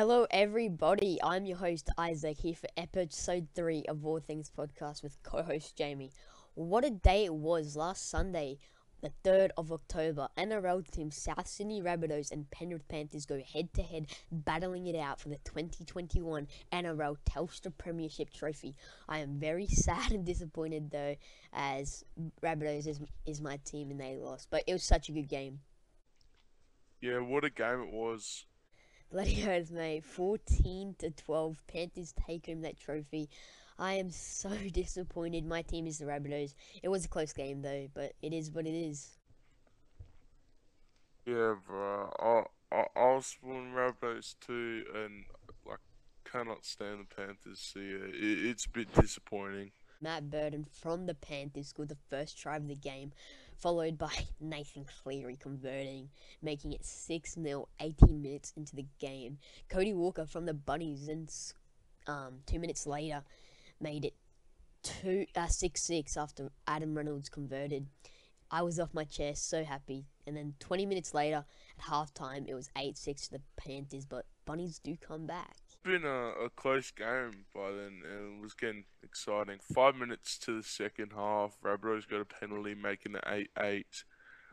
Hello, everybody. I'm your host, Isaac, here for episode 3 of All Things Podcast with co host Jamie. What a day it was last Sunday, the 3rd of October. NRL team South Sydney Rabbitohs and Penrith Panthers go head to head, battling it out for the 2021 NRL Telstra Premiership Trophy. I am very sad and disappointed though, as Rabbitohs is, is my team and they lost, but it was such a good game. Yeah, what a game it was. Bloody oath, mate. 14 to 12. Panthers take home that trophy. I am so disappointed. My team is the Rabbitohs. It was a close game, though, but it is what it is. Yeah, bro. I, I, I was supporting Rabbitohs too, and like cannot stand the Panthers. So yeah, it, it's a bit disappointing. Matt Burton from the Panthers scored the first try of the game, followed by Nathan Cleary converting, making it 6 0 18 minutes into the game. Cody Walker from the Bunnies, and um, two minutes later, made it uh, 6 6 after Adam Reynolds converted. I was off my chair, so happy. And then 20 minutes later, at halftime, it was 8 6 to the Panthers, but Bunnies do come back been a, a, close game by then, and it was getting exciting. Five minutes to the second half, Rabbitohs got a penalty, making it 8 8.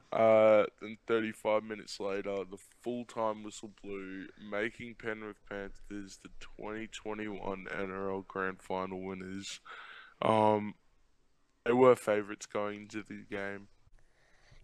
Uh, then 35 minutes later, the full time whistle blew, making Penrith Panthers the 2021 NRL Grand Final winners. Um, they were favourites going into the game.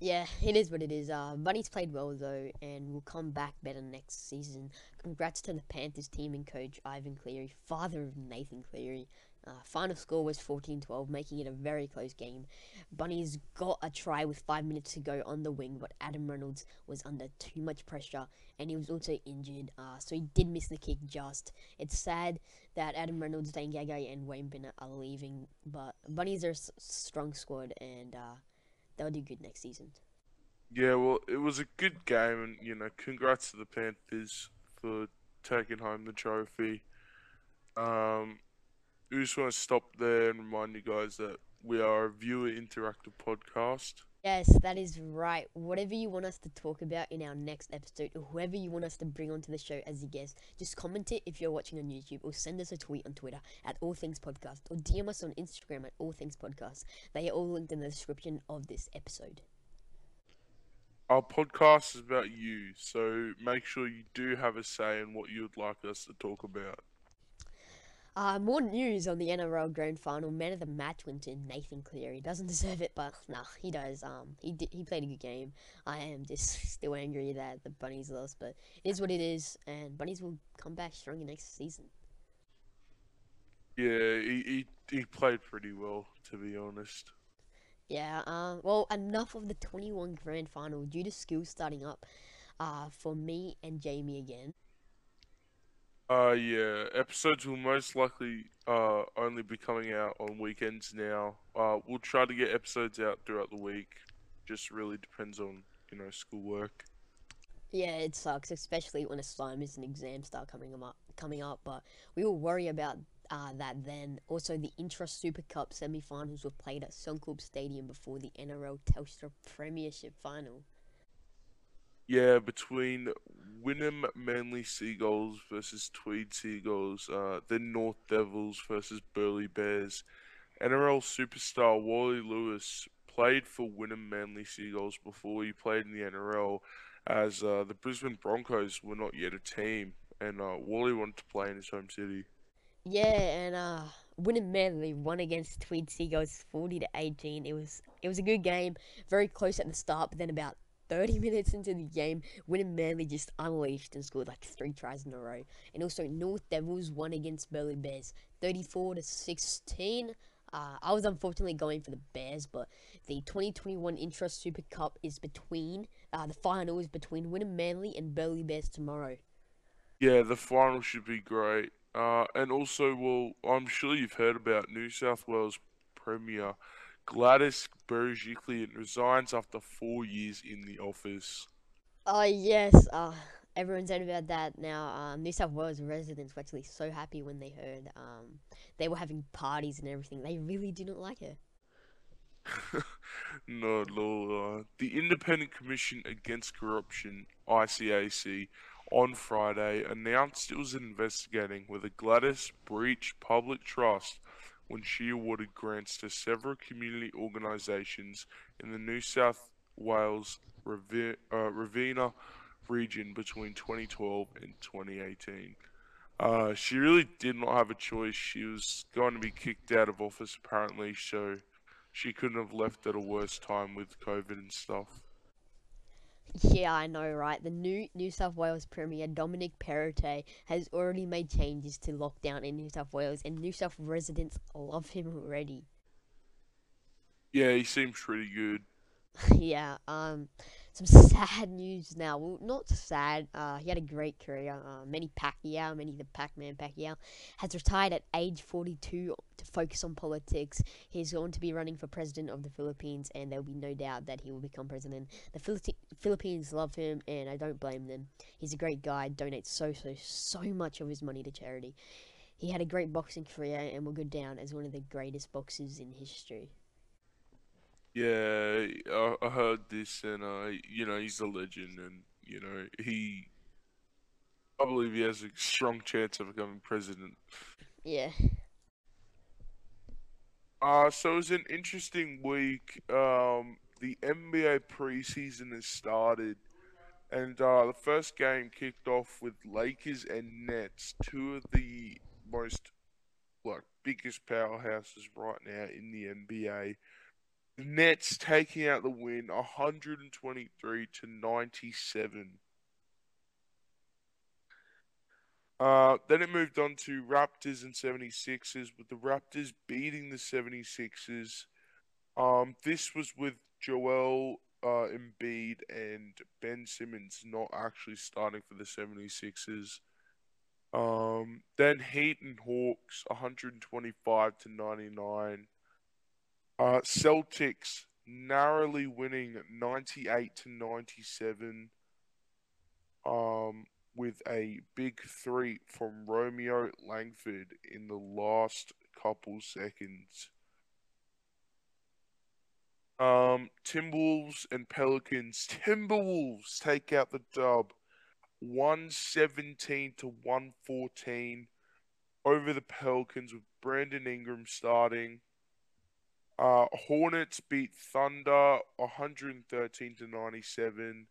Yeah, it is what it is. Uh, Bunny's played well though, and will come back better next season. Congrats to the Panthers team and coach Ivan Cleary, father of Nathan Cleary. Uh, final score was 14-12, making it a very close game. Bunny's got a try with five minutes to go on the wing, but Adam Reynolds was under too much pressure, and he was also injured, uh, so he did miss the kick just. It's sad that Adam Reynolds, Dane Gagai, and Wayne Bennett are leaving, but Bunnies are a strong squad, and uh, they'll do good next season. Yeah, well, it was a good game, and you know, congrats to the Panthers for taking home the trophy. Um, we just want to stop there and remind you guys that we are a viewer interactive podcast. Yes, that is right. Whatever you want us to talk about in our next episode, or whoever you want us to bring onto the show as a guest, just comment it if you're watching on YouTube, or send us a tweet on Twitter at All Things Podcast, or DM us on Instagram at All Things Podcast. They are all linked in the description of this episode. Our podcast is about you, so make sure you do have a say in what you'd like us to talk about. Uh, more news on the NRL Grand Final. Man of the match went to Nathan Cleary. He doesn't deserve it, but nah, he does. Um, he did, he played a good game. I am just still angry that the Bunnies lost, but it is what it is, and Bunnies will come back stronger next season. Yeah, he, he, he played pretty well, to be honest. Yeah, uh, well, enough of the 21 Grand Final due to school starting up uh, for me and Jamie again. Uh, yeah, episodes will most likely uh, only be coming out on weekends now. Uh, we'll try to get episodes out throughout the week. Just really depends on, you know, schoolwork. Yeah, it sucks, especially when assignments and exams start coming up. Coming up, but we will worry about uh, that then. Also, the Intrust Super Cup semi-finals were played at Suncorp Stadium before the NRL Telstra Premiership Final. Yeah, between Wynnum Manly Seagulls versus Tweed Seagulls, uh, then North Devils versus Burleigh Bears. NRL superstar Wally Lewis played for Wynnum Manly Seagulls before he played in the NRL, as uh, the Brisbane Broncos were not yet a team, and uh, Wally wanted to play in his home city. Yeah, and uh, Wynnum Manly won against Tweed Seagulls, forty to eighteen. It was it was a good game, very close at the start, but then about 30 minutes into the game, Wynnum Manly just unleashed and scored like three tries in a row. And also, North Devils won against Burleigh Bears, 34 to 16. Uh, I was unfortunately going for the Bears, but the 2021 Intrust Super Cup is between, uh, the final is between Wynnum Manly and Burleigh Bears tomorrow. Yeah, the final should be great. Uh, and also, well, I'm sure you've heard about New South Wales Premier Gladys Berejiklian resigns after four years in the office. Oh, yes. Uh, everyone's heard about that now. Um, New South Wales residents were actually so happy when they heard um, they were having parties and everything. They really didn't like her. no, no. Uh, the Independent Commission Against Corruption, ICAC, on Friday announced it was investigating whether Gladys breached public trust when she awarded grants to several community organisations in the New South Wales Rivi- uh, Riverina region between 2012 and 2018. Uh, she really did not have a choice. She was going to be kicked out of office apparently, so she couldn't have left at a worse time with COVID and stuff. Yeah, I know, right? The new New South Wales Premier Dominic Perrottet has already made changes to lockdown in New South Wales, and New South residents love him already. Yeah, he seems pretty good. yeah, um, some sad news now. Well, not sad. Uh, he had a great career. Uh, Manny Pacquiao, Manny the Pac-Man Pacquiao, has retired at age 42 to focus on politics. He's going to be running for president of the Philippines, and there'll be no doubt that he will become president. The Philippi- Philippines love him, and I don't blame them. He's a great guy. Donates so so so much of his money to charity. He had a great boxing career and will go down as one of the greatest boxers in history. Yeah, I, I heard this, and I, you know, he's a legend, and you know, he, I believe he has a strong chance of becoming president. Yeah. Uh, so it was an interesting week. Um, the NBA preseason has started, and uh, the first game kicked off with Lakers and Nets, two of the most like biggest powerhouses right now in the NBA. Nets taking out the win 123 to 97. Uh, then it moved on to Raptors and 76ers, with the Raptors beating the 76ers. Um, this was with Joel uh, Embiid and Ben Simmons not actually starting for the 76ers. Um, then Heat and Hawks 125 to 99. Uh, Celtics narrowly winning 98 to 97 um, with a big three from Romeo Langford in the last couple seconds. Um, Timberwolves and Pelicans. Timberwolves take out the dub 117 to 114 over the Pelicans with Brandon Ingram starting. Uh, Hornets beat Thunder 113 to 97.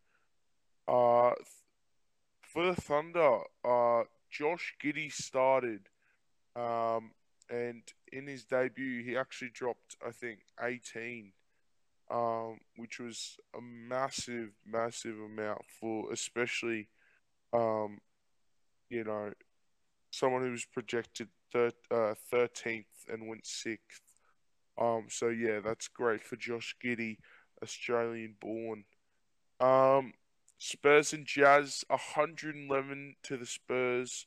Uh, for the Thunder, uh, Josh Giddey started, um, and in his debut, he actually dropped, I think, 18, um, which was a massive, massive amount for, especially, um, you know, someone who was projected thir- uh, 13th and went sixth. Um, so yeah, that's great for Josh Giddey, Australian born. Um, Spurs and Jazz, 111 to the Spurs,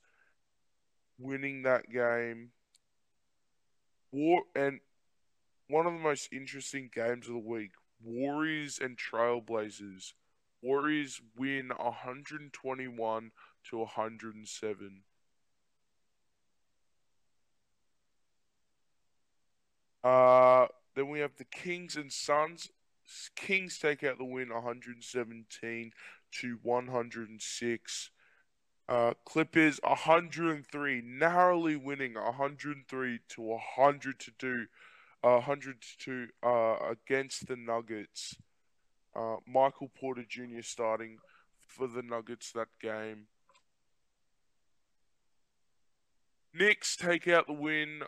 winning that game. War and one of the most interesting games of the week: Warriors and Trailblazers. Warriors win 121 to 107. Uh, then we have the Kings and Suns. Kings take out the win 117 to 106. Uh, Clippers 103, narrowly winning 103 to 100 to do, uh, 100 to uh, against the Nuggets. Uh, Michael Porter Jr. starting for the Nuggets that game. Knicks take out the win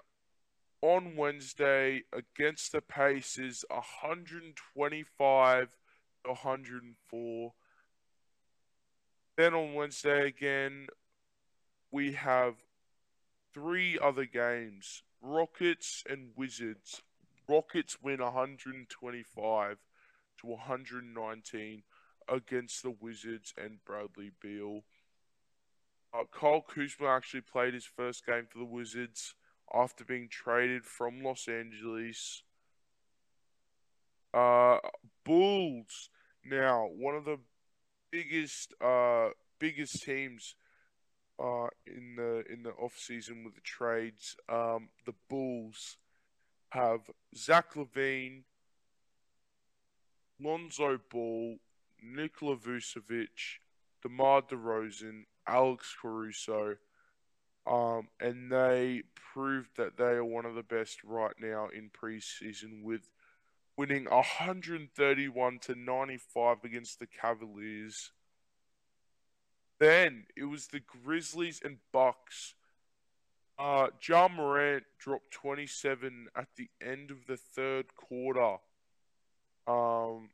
on Wednesday against the Pacers 125 to 104. Then on Wednesday again, we have three other games Rockets and Wizards. Rockets win 125 to 119 against the Wizards and Bradley Beal. Uh, Kyle Kuzma actually played his first game for the Wizards after being traded from Los Angeles. Uh, Bulls now one of the biggest uh biggest teams uh in the in the off season with the trades. Um, the Bulls have Zach LaVine, Lonzo Ball, Nikola Vucevic, DeMar DeRozan, Alex Caruso. Um, and they proved that they are one of the best right now in preseason with winning 131 to 95 against the Cavaliers. Then it was the Grizzlies and Bucks. Uh, Ja Morant dropped 27 at the end of the third quarter. Um,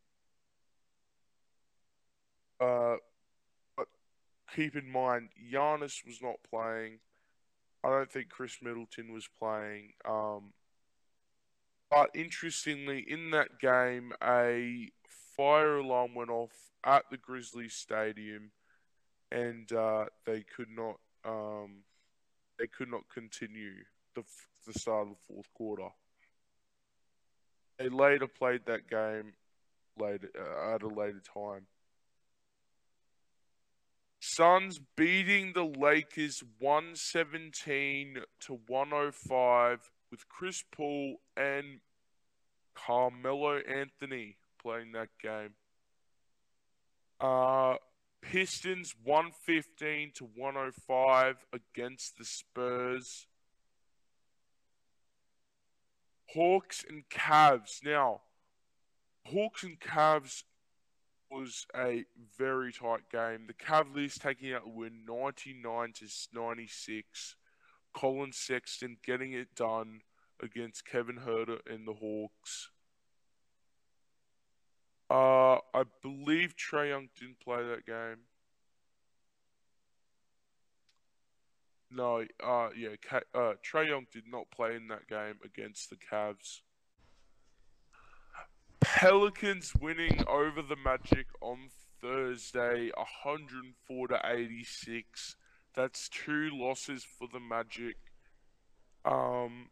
uh, but keep in mind, Giannis was not playing. I don't think Khris Middleton was playing. Um, but interestingly, in that game, a fire alarm went off at the Grizzlies Stadium, and uh, they could not um, they could not continue the the start of the fourth quarter. They later played that game later uh, at a later time. Suns beating the Lakers 117 to 105 with Chris Paul and Carmelo Anthony playing that game. Uh, Pistons 115 to 105 against the Spurs. Hawks and Cavs. Now, Hawks and Cavs was a very tight game. The Cavaliers taking out the win 99 to 96. Collin Sexton getting it done against Kevin Huerter and the Hawks. Uh, I believe Trae Young didn't play that game. No, uh, yeah, uh, Trae Young did not play in that game against the Cavs. Pelicans winning over the Magic on Thursday, 104 to 86. That's two losses for the Magic. Um,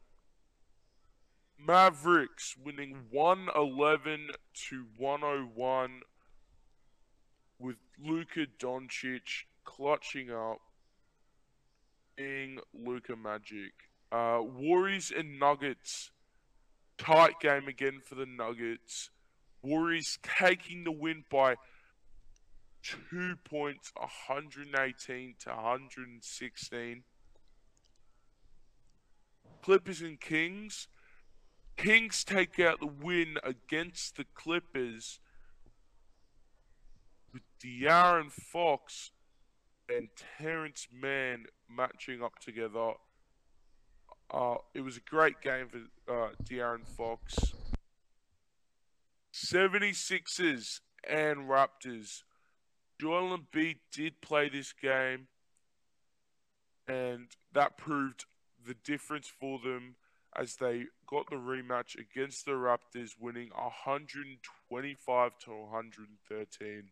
Mavericks winning 111 to 101 with Luka Doncic clutching up being Luka Magic. Uh, Warriors and Nuggets Tight game again for the Nuggets. Warriors taking the win by two points, 118 to 116. Clippers and Kings. Kings take out the win against the Clippers with De'Aaron Fox and Terance Mann matching up together. Uh, it was a great game for uh, De'Aaron Fox. 76ers and Raptors. Joel Embiid did play this game, and that proved the difference for them as they got the rematch against the Raptors, winning 125 to 113.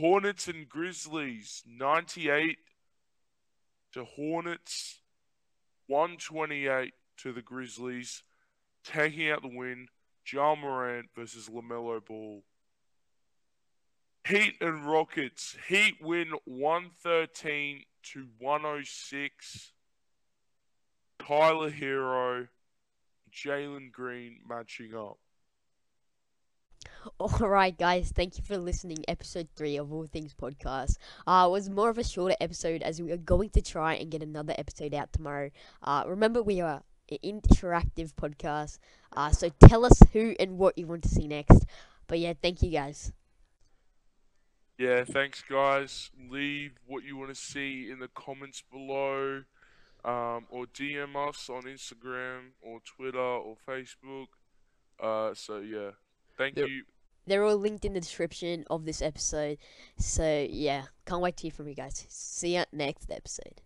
Hornets and Grizzlies, 98 to Hornets. 128 to the Grizzlies, taking out the win. Ja Morant versus LaMelo Ball. Heat and Rockets. Heat win 113 to 106. Tyler Herro, Jalen Green matching up. Alright, guys, thank you for listening. Episode 3 of All Things Podcast. Uh, was more of a shorter episode as we are going to try and get another episode out tomorrow. Uh, remember, we are an interactive podcast, uh, so tell us who and what you want to see next. But yeah, thank you guys. Yeah, thanks, guys. Leave what you want to see in the comments below, um, or DM us on Instagram, or Twitter, or Facebook. Uh, so yeah. Thank they're, you. They're all linked in the description of this episode. So, yeah, can't wait to hear from you guys. See you next episode.